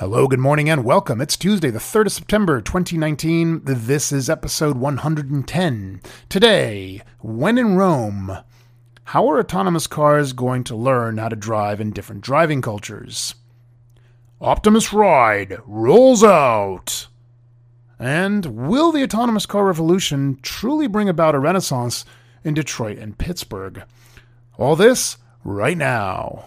Hello, good morning, and welcome. It's Tuesday, the 3rd of September, 2019. This is episode 110. Today, when in Rome, how are autonomous cars going to learn how to drive in different driving cultures? Optimus Ride rolls out. And will the autonomous car revolution truly bring about a renaissance in Detroit and Pittsburgh? All this right now.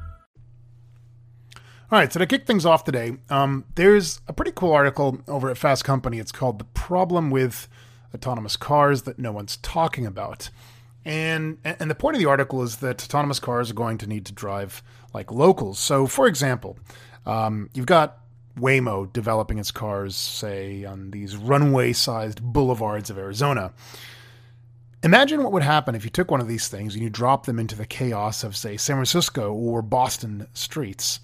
All right, so to kick things off today, um, there's a pretty cool article over at Fast Company. It's called "The Problem with Autonomous Cars That No One's Talking About," and and the point of the article is that autonomous cars are going to need to drive like locals. So, for example, um, you've got Waymo developing its cars, say, on these runway-sized boulevards of Arizona. Imagine what would happen if you took one of these things and you dropped them into the chaos of, say, San Francisco or Boston streets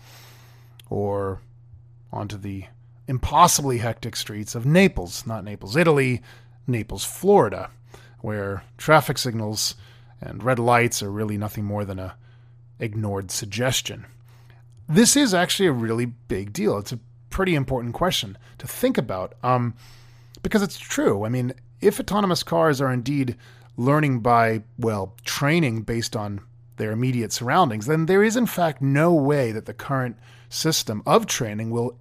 or onto the impossibly hectic streets of Naples, not Naples, Italy, Naples, Florida, where traffic signals and red lights are really nothing more than a ignored suggestion. This is actually a really big deal. It's a pretty important question to think about um, because it's true. I mean, if autonomous cars are indeed learning by, well, training based on their immediate surroundings, then there is in fact no way that the current system of training will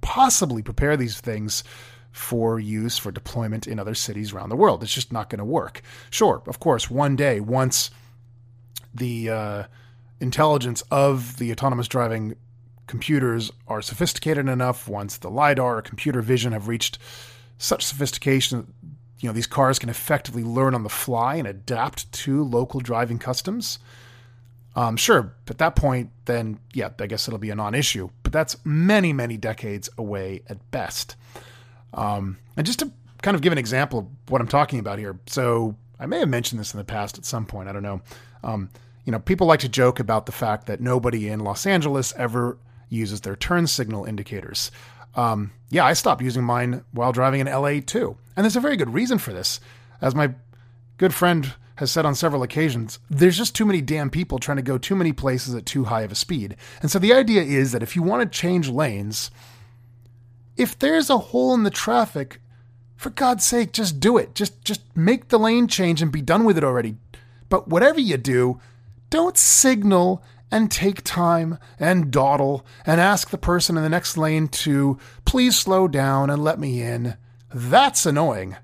possibly prepare these things for use for deployment in other cities around the world. It's just not going to work. Sure, of course, one day, once the uh, intelligence of the autonomous driving computers are sophisticated enough, once the LiDAR or computer vision have reached such sophistication you know these cars can effectively learn on the fly and adapt to local driving customs um, sure at that point then yeah i guess it'll be a non-issue but that's many many decades away at best um, and just to kind of give an example of what i'm talking about here so i may have mentioned this in the past at some point i don't know um, you know people like to joke about the fact that nobody in los angeles ever uses their turn signal indicators um, yeah, I stopped using mine while driving in LA too. And there's a very good reason for this. As my good friend has said on several occasions, there's just too many damn people trying to go too many places at too high of a speed. And so the idea is that if you want to change lanes, if there's a hole in the traffic, for God's sake, just do it. Just just make the lane change and be done with it already. But whatever you do, don't signal and take time and dawdle and ask the person in the next lane to please slow down and let me in. That's annoying.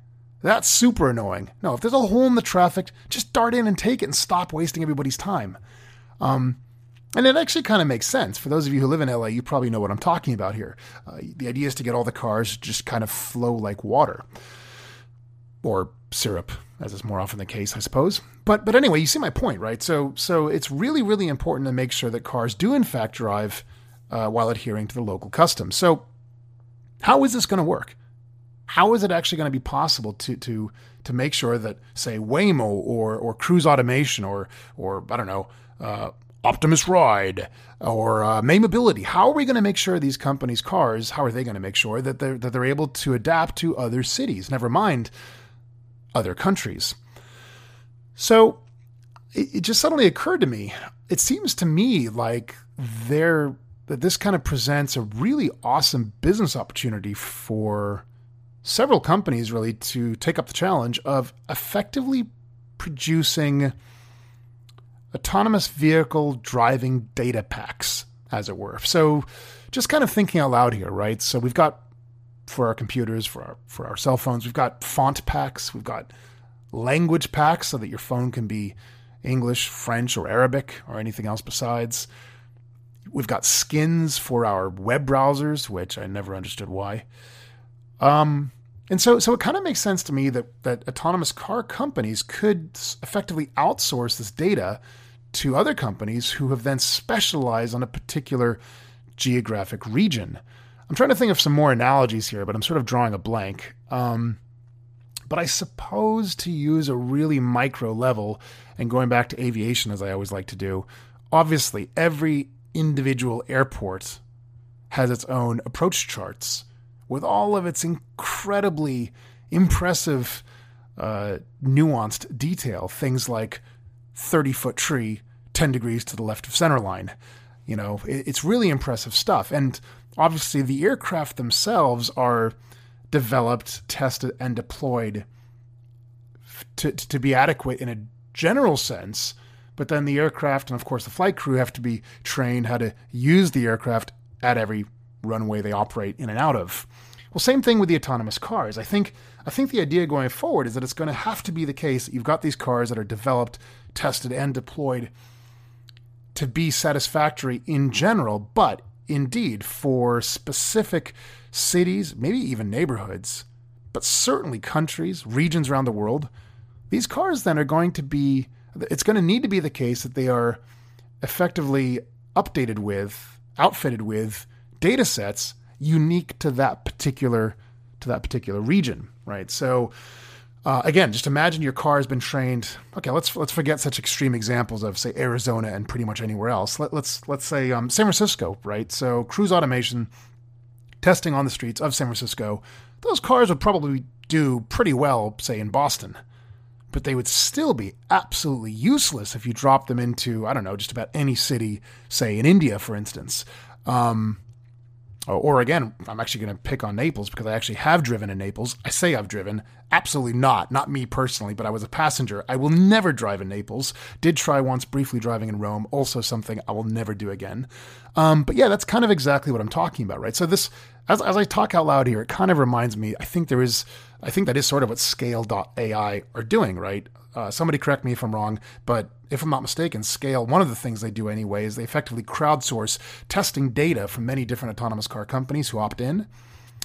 That's super annoying. No, if there's a hole in the traffic, just dart in and take it and stop wasting everybody's time. Um, and it actually kind of makes sense. For those of you who live in LA, you probably know what I'm talking about here. Uh, the idea is to get all the cars just kind of flow like water or syrup, as is more often the case, I suppose. But but anyway, you see my point, right? So so it's really really important to make sure that cars do in fact drive uh, while adhering to the local customs. So how is this going to work? How is it actually going to be possible to to to make sure that say Waymo or or Cruise Automation or or I don't know uh, Optimus Ride or uh, May Mobility. How are we going to make sure these companies' cars? How are they going to make sure that they're that they're able to adapt to other cities? Never mind other countries. So it, it just suddenly occurred to me. It seems to me like there that this kind of presents a really awesome business opportunity for several companies really to take up the challenge of effectively producing autonomous vehicle driving data packs, as it were. So, just kind of thinking out loud here, right? So, we've got for our computers, for our for our cell phones, we've got font packs, we've got language packs so that your phone can be English, French, or Arabic, or anything else besides. We've got skins for our web browsers, which I never understood why. Um, and so, so it kind of makes sense to me that that autonomous car companies could effectively outsource this data to other companies who have then specialized on a particular geographic region. I'm trying to think of some more analogies here, but I'm sort of drawing a blank. Um, but I suppose to use a really micro level, and going back to aviation as I always like to do, obviously every individual airport has its own approach charts with all of its incredibly impressive, uh, nuanced detail. Things like 30 foot tree, 10 degrees to the left of center line. You know, it's really impressive stuff. And obviously, the aircraft themselves are developed, tested, and deployed to, to be adequate in a general sense. But then the aircraft and, of course, the flight crew have to be trained how to use the aircraft at every runway they operate in and out of. Well, same thing with the autonomous cars. I think I think the idea going forward is that it's going to have to be the case that you've got these cars that are developed, tested, and deployed to be satisfactory in general, but indeed for specific cities, maybe even neighborhoods, but certainly countries, regions around the world, these cars then are going to be, it's going to need to be the case that they are effectively updated with, outfitted with data sets unique to that particular to that particular region, right? So uh, again, just imagine your car has been trained. Okay, let's let's forget such extreme examples of say Arizona and pretty much anywhere else. Let, us let's, let's say um, San Francisco, right? So cruise automation testing on the streets of San Francisco. Those cars would probably do pretty well, say in Boston, but they would still be absolutely useless if you drop them into I don't know just about any city, say in India, for instance. Um, or again, I'm actually going to pick on Naples because I actually have driven in Naples. I say I've driven. Absolutely not. Not me personally, but I was a passenger. I will never drive in Naples. Did try once briefly driving in Rome. Also something I will never do again. Um, but yeah, that's kind of exactly what I'm talking about, right? So this, as, as I talk out loud here, it kind of reminds me, I think there is, I think that is sort of what scale.ai are doing, right? Uh, somebody correct me if I'm wrong, but if I'm not mistaken, Scale, one of the things they do anyway is they effectively crowdsource testing data from many different autonomous car companies who opt in,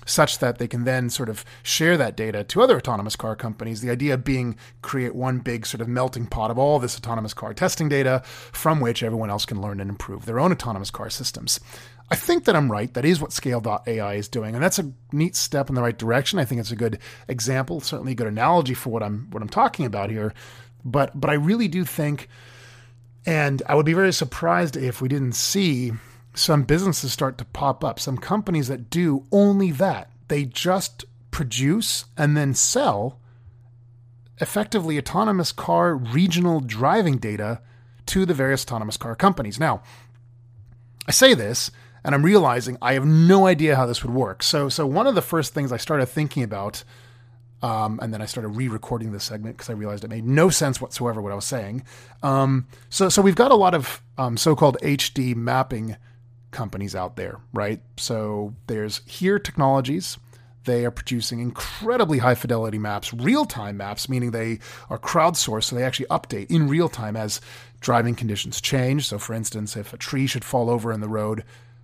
such that they can then sort of share that data to other autonomous car companies. The idea being create one big sort of melting pot of all this autonomous car testing data from which everyone else can learn and improve their own autonomous car systems. I think that I'm right. That is what Scale.ai is doing, and that's a neat step in the right direction. I think it's a good example, certainly a good analogy for what I'm what I'm talking about here. But but I really do think, and I would be very surprised if we didn't see some businesses start to pop up, some companies that do only that. They just produce and then sell effectively autonomous car regional driving data to the various autonomous car companies. Now, I say this and I'm realizing I have no idea how this would work. So, so one of the first things I started thinking about, um, and then I started re-recording this segment because I realized it made no sense whatsoever what I was saying. Um, so, so we've got a lot of um, so-called HD mapping companies out there, right? So there's Here Technologies. They are producing incredibly high fidelity maps, real time maps, meaning they are crowdsourced, so they actually update in real time as driving conditions change. So, for instance, if a tree should fall over in the road,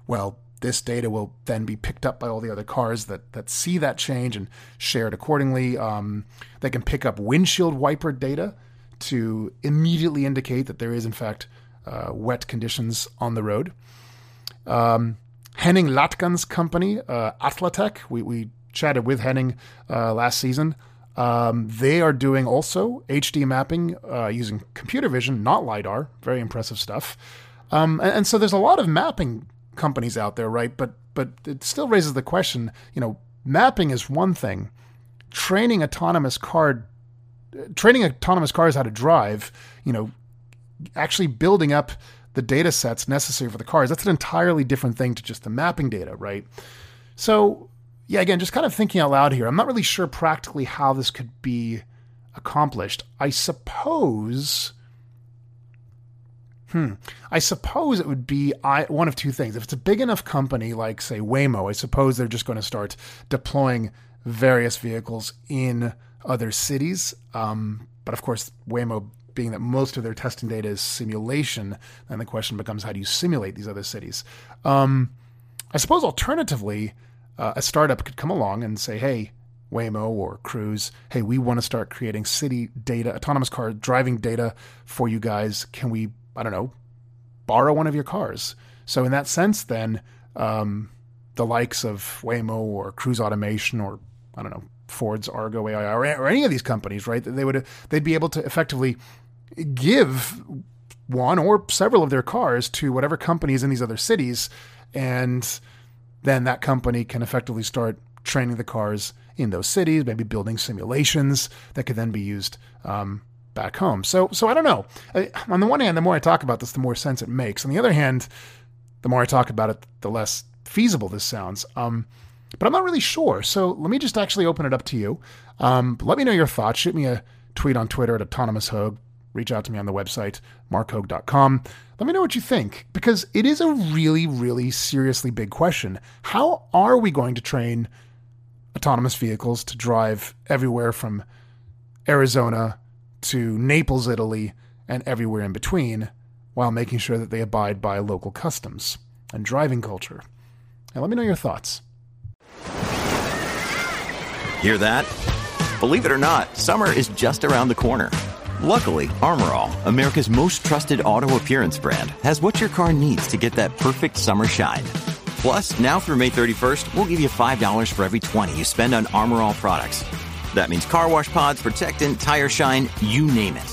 well, this data will then be picked up by all the other cars that that see that change and shared accordingly. Um, they can pick up windshield wiper data to immediately indicate that there is in fact uh, wet conditions on the road. Um, Henning Lategahn's company, uh, Atlatec, we, we chatted with Henning uh, last season. Um, they are doing also HD mapping uh, using computer vision, not LiDAR. Very impressive stuff. Um, and, and, so there's a lot of mapping companies out there, right? But but it still raises the question. You know, mapping is one thing. Training autonomous car, training autonomous cars how to drive. You know, actually building up the data sets necessary for the cars. That's an entirely different thing to just the mapping data, right? So yeah, again, just kind of thinking out loud here. I'm not really sure practically how this could be accomplished. I suppose Hmm. I suppose it would be I, one of two things. If it's a big enough company like, say, Waymo, I suppose they're just going to start deploying various vehicles in other cities. Um, but of course, Waymo being that most of their testing data is simulation, then the question becomes how do you simulate these other cities? Um, I suppose alternatively, uh, a startup could come along and say, hey, Waymo or Cruise, hey, we want to start creating city data, autonomous car driving data for you guys. Can we, I don't know, borrow one of your cars? So, in that sense, then, um, the likes of Waymo or Cruise Automation or, I don't know, Ford's Argo AI or, or any of these companies, right? They would they'd be able to effectively give one or several of their cars to whatever companies in these other cities, and then that company can effectively start training the cars in those cities, maybe building simulations that could then be used um, back home. So, so I don't know. I, on the one hand, the more I talk about this, the more sense it makes. On the other hand, the more I talk about it, the less feasible this sounds. Um, but I'm not really sure. So let me just actually open it up to you. Um, let me know your thoughts. Shoot me a tweet on Twitter at AutonomousHoag. Reach out to me on the website, markhoag.com. Let me know what you think, because it is a really, really seriously big question. How are we going to train autonomous vehicles to drive everywhere from Arizona to Naples, Italy, and everywhere in between, while making sure that they abide by local customs and driving culture? And let me know your thoughts. Hear that? Believe it or not, summer is just around the corner. Luckily, Armor All, America's most trusted auto appearance brand, has what your car needs to get that perfect summer shine. Plus, now through May 31st, we'll give you $5 for every 20 you spend on Armor All products. That means car wash pods, protectant, tire shine, you name it.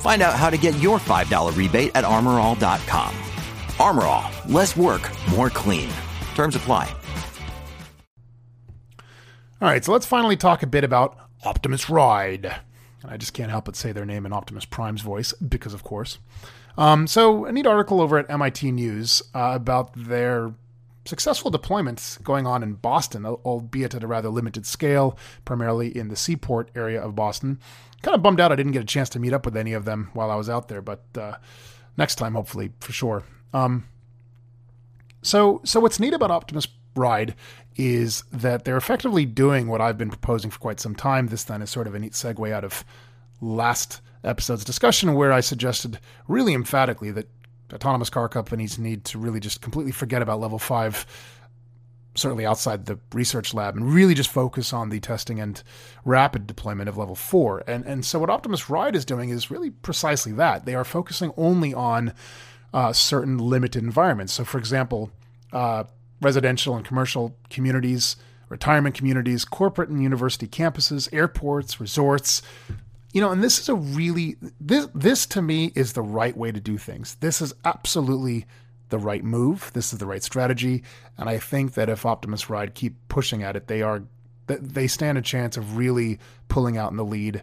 Find out how to get your $5 rebate at armorall.com. Armor All, less work, more clean. Terms apply. All right, so let's finally talk a bit about Optimus Ride. And I just can't help but say their name in Optimus Prime's voice, because of course. Um, so, a neat article over at MIT News uh, about their successful deployments going on in Boston, albeit at a rather limited scale, primarily in the seaport area of Boston. Kind of bummed out I didn't get a chance to meet up with any of them while I was out there, but uh, next time, hopefully, for sure. Um, so, so what's neat about Optimus Ride is that they're effectively doing what I've been proposing for quite some time. This then is sort of a neat segue out of last episode's discussion where I suggested really emphatically that autonomous car companies need to really just completely forget about level five, certainly outside the research lab, and really just focus on the testing and rapid deployment of level four. And and so what Optimus Ride is doing is really precisely that. They are focusing only on uh, certain limited environments. So, for example, uh, residential and commercial communities, retirement communities, corporate and university campuses, airports, resorts. You know, and this is a really this this to me is the right way to do things. This is absolutely the right move. This is the right strategy, and I think that if Optimus Ride keep pushing at it, they are they stand a chance of really pulling out in the lead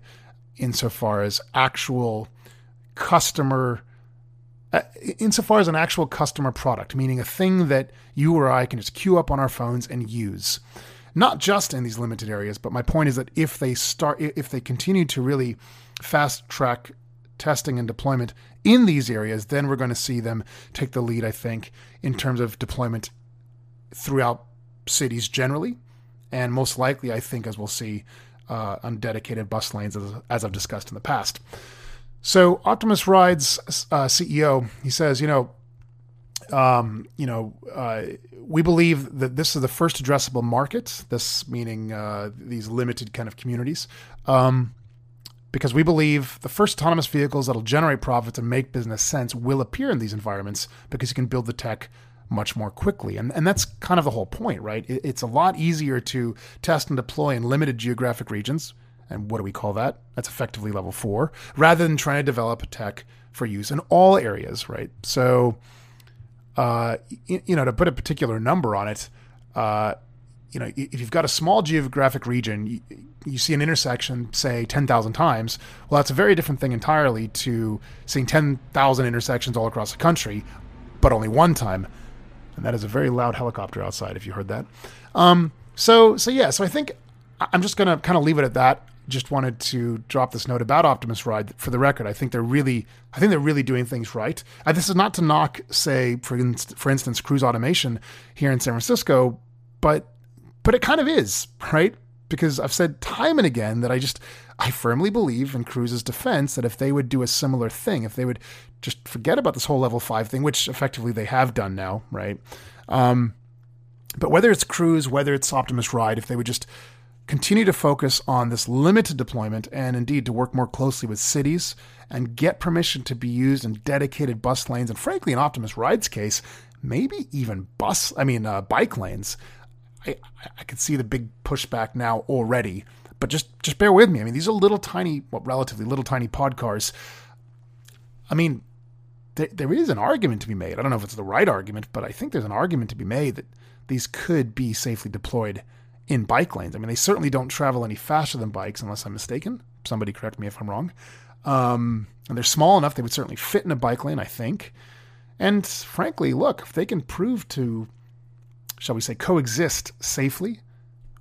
insofar as actual customer uh, insofar as an actual customer product, meaning a thing that you or I can just queue up on our phones and use. Not just in these limited areas, but my point is that if they start, if they continue to really fast track testing and deployment in these areas, then we're going to see them take the lead, I think, in terms of deployment throughout cities generally. And most likely, I think, as we'll see uh, on dedicated bus lanes, as, as I've discussed in the past. So Optimus Ride's uh, CEO, he says, you know, um, you know, uh, we believe that this is the first addressable market. This meaning uh, these limited kind of communities, um, because we believe the first autonomous vehicles that'll generate profits and make business sense will appear in these environments because you can build the tech much more quickly. And, and that's kind of the whole point, right? It, it's a lot easier to test and deploy in limited geographic regions and what do we call that? That's effectively level four, rather than trying to develop a tech for use in all areas, right? So, uh, you, you, know, to put a particular number on it, uh, you know, if you've got a small geographic region, you, you see an intersection, say 10,000 times, well, that's a very different thing entirely to seeing 10,000 intersections all across the country, but only one time. And that is a very loud helicopter outside, if you heard that. Um, so, so yeah, so I think I'm just going to kind of leave it at that just wanted to drop this note about Optimus Ride for the record. I think they're really, I think they're really doing things right. Uh, this is not to knock, say, for inst- for instance, Cruise Automation here in San Francisco, but but it kind of is right because I've said time and again that I just I firmly believe in Cruise's defense that if they would do a similar thing, if they would just forget about this whole level five thing, which effectively they have done now, right? Um, but whether it's Cruise, whether it's Optimus Ride, if they would just continue to focus on this limited deployment and indeed to work more closely with cities and get permission to be used in dedicated bus lanes and frankly in Optimus Ride's case maybe even bus I mean uh, bike lanes. I I could see the big pushback now already but just just bear with me. I mean these are little tiny well, relatively little tiny pod cars. I mean there is an argument to be made. I don't know if it's the right argument but I think there's an argument to be made that these could be safely deployed in bike lanes. I mean, they certainly don't travel any faster than bikes, unless I'm mistaken. Somebody correct me if I'm wrong. Um, and they're small enough; they would certainly fit in a bike lane, I think. And frankly, look, if they can prove to, shall we say, coexist safely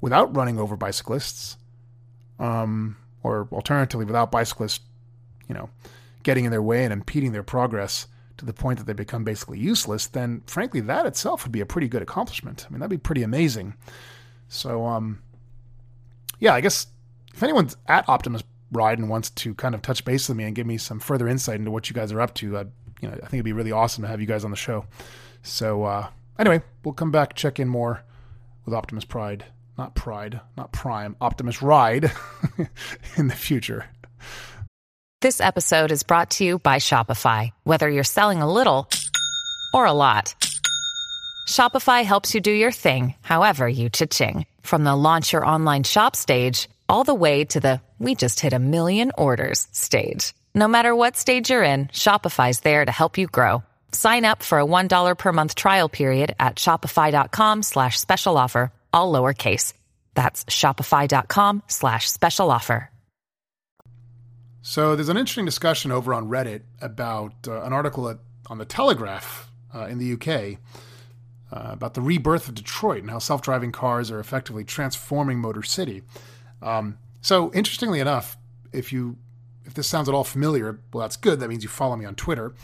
without running over bicyclists, um, or alternatively, without bicyclists, you know, getting in their way and impeding their progress to the point that they become basically useless, then frankly, that itself would be a pretty good accomplishment. I mean, that'd be pretty amazing. So, um, yeah, I guess if anyone's at Optimus Ride and wants to kind of touch base with me and give me some further insight into what you guys are up to, I'd, you know, I think it'd be really awesome to have you guys on the show. So, uh, anyway, we'll come back check in more with Optimus Pride, not Pride, not Prime, Optimus Ride in the future. This episode is brought to you by Shopify. Whether you're selling a little or a lot. Shopify helps you do your thing, however you cha-ching. From the launch your online shop stage, all the way to the we just hit a million orders stage. No matter what stage you're in, Shopify's there to help you grow. Sign up for a $1 per month trial period at shopify.com slash special offer, all lowercase. That's shopify.com slash special offer. So there's an interesting discussion over on Reddit about uh, an article at, on the Telegraph uh, in the UK uh, about the rebirth of Detroit and how self driving cars are effectively transforming Motor City. Um, so, interestingly enough, if you if this sounds at all familiar, well, that's good. That means you follow me on Twitter.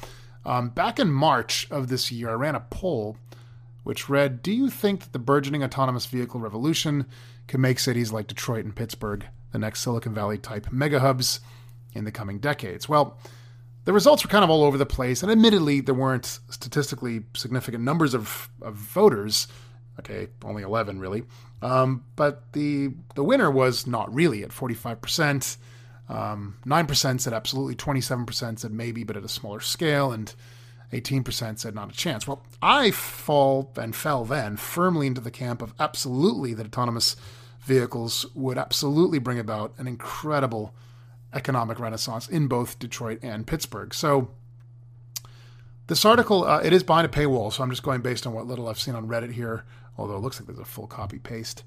Um, back in March of this year, I ran a poll which read Do you think that the burgeoning autonomous vehicle revolution can make cities like Detroit and Pittsburgh the next Silicon Valley type mega hubs in the coming decades? Well, the results were kind of all over the place, and admittedly, there weren't statistically significant numbers of, of voters. Okay, only 11 really. Um, but the the winner was not really at 45%. Um, 9% said absolutely, 27% said maybe, but at a smaller scale, and 18% said not a chance. Well, I fall and fell then firmly into the camp of absolutely that autonomous vehicles would absolutely bring about an incredible economic renaissance in both Detroit and Pittsburgh. So this article, uh, it is behind a paywall, so I'm just going based on what little I've seen on Reddit here, although it looks like there's a full copy paste.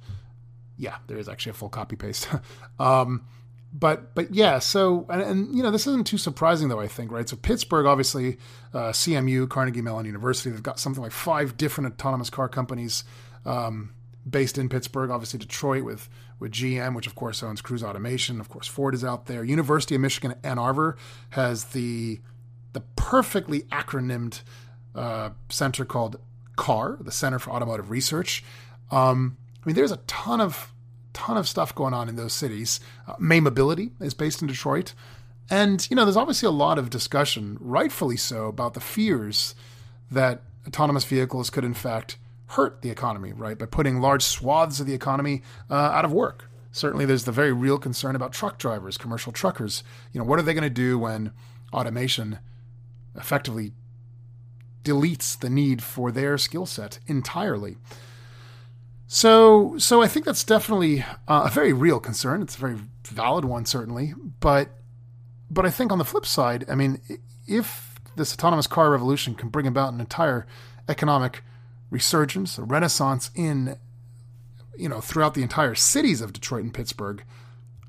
Yeah, there is actually a full copy paste. um, but but yeah, so and, and, you know this isn't too surprising though I think right. So Pittsburgh, obviously, uh, CMU, Carnegie Mellon University, they've got something like five different autonomous car companies um, based in Pittsburgh. Obviously, Detroit with with GM, which of course owns Cruise Automation. Of course, Ford is out there. University of Michigan Ann Arbor has the the perfectly acronymed uh, center called CAR, the Center for Automotive Research. Um, I mean, there's a ton of ton of stuff going on in those cities. Uh, May Mobility is based in Detroit, and you know, there's obviously a lot of discussion, rightfully so, about the fears that autonomous vehicles could in fact hurt the economy, right, by putting large swaths of the economy uh, out of work. Certainly, there's the very real concern about truck drivers, commercial truckers. You know, what are they going to do when automation effectively deletes the need for their skill set entirely? So, so I think that's definitely uh, a very real concern. It's a very valid one, certainly. But, but I think on the flip side, I mean, if this autonomous car revolution can bring about an entire economic resurgence, a renaissance in, you know, throughout the entire cities of Detroit and Pittsburgh.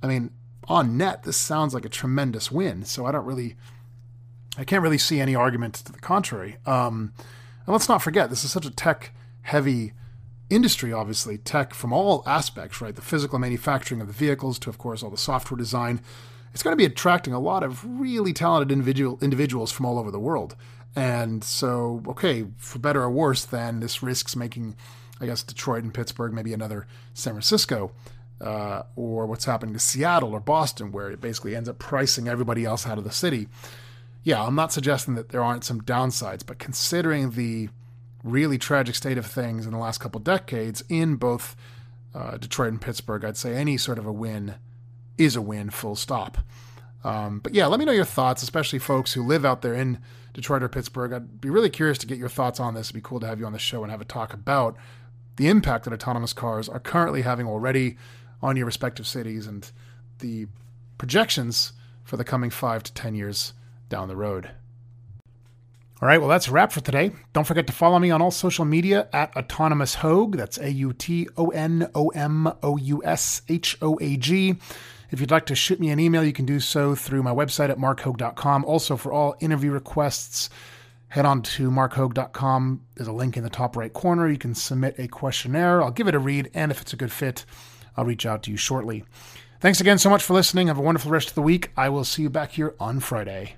I mean, on net, this sounds like a tremendous win. So I don't really, I can't really see any argument to the contrary. Um, and let's not forget, this is such a tech heavy industry, obviously, tech from all aspects, right? The physical manufacturing of the vehicles to, of course, all the software design. It's going to be attracting a lot of really talented individual individuals from all over the world. And so, okay, for better or worse, then this risks making, I guess, Detroit and Pittsburgh, maybe another San Francisco, uh, or what's happening to Seattle or Boston, where it basically ends up pricing everybody else out of the city. Yeah, I'm not suggesting that there aren't some downsides, but considering the really tragic state of things in the last couple decades in both uh, Detroit and Pittsburgh, I'd say any sort of a win is a win, full stop. Um, but yeah, let me know your thoughts, especially folks who live out there in Detroit or Pittsburgh. I'd be really curious to get your thoughts on this. It'd be cool to have you on the show and have a talk about the impact that autonomous cars are currently having already on your respective cities and the projections for the coming five to 10 years down the road. All right, well, that's a wrap for today. Don't forget to follow me on all social media at Autonomous Hoag. That's A U T O N O M O U S H O A G. If you'd like to shoot me an email, you can do so through my website at markhoag.com. Also, for all interview requests, head on to markhoag.com. There's a link in the top right corner. You can submit a questionnaire. I'll give it a read, and if it's a good fit, I'll reach out to you shortly. Thanks again so much for listening. Have a wonderful rest of the week. I will see you back here on Friday.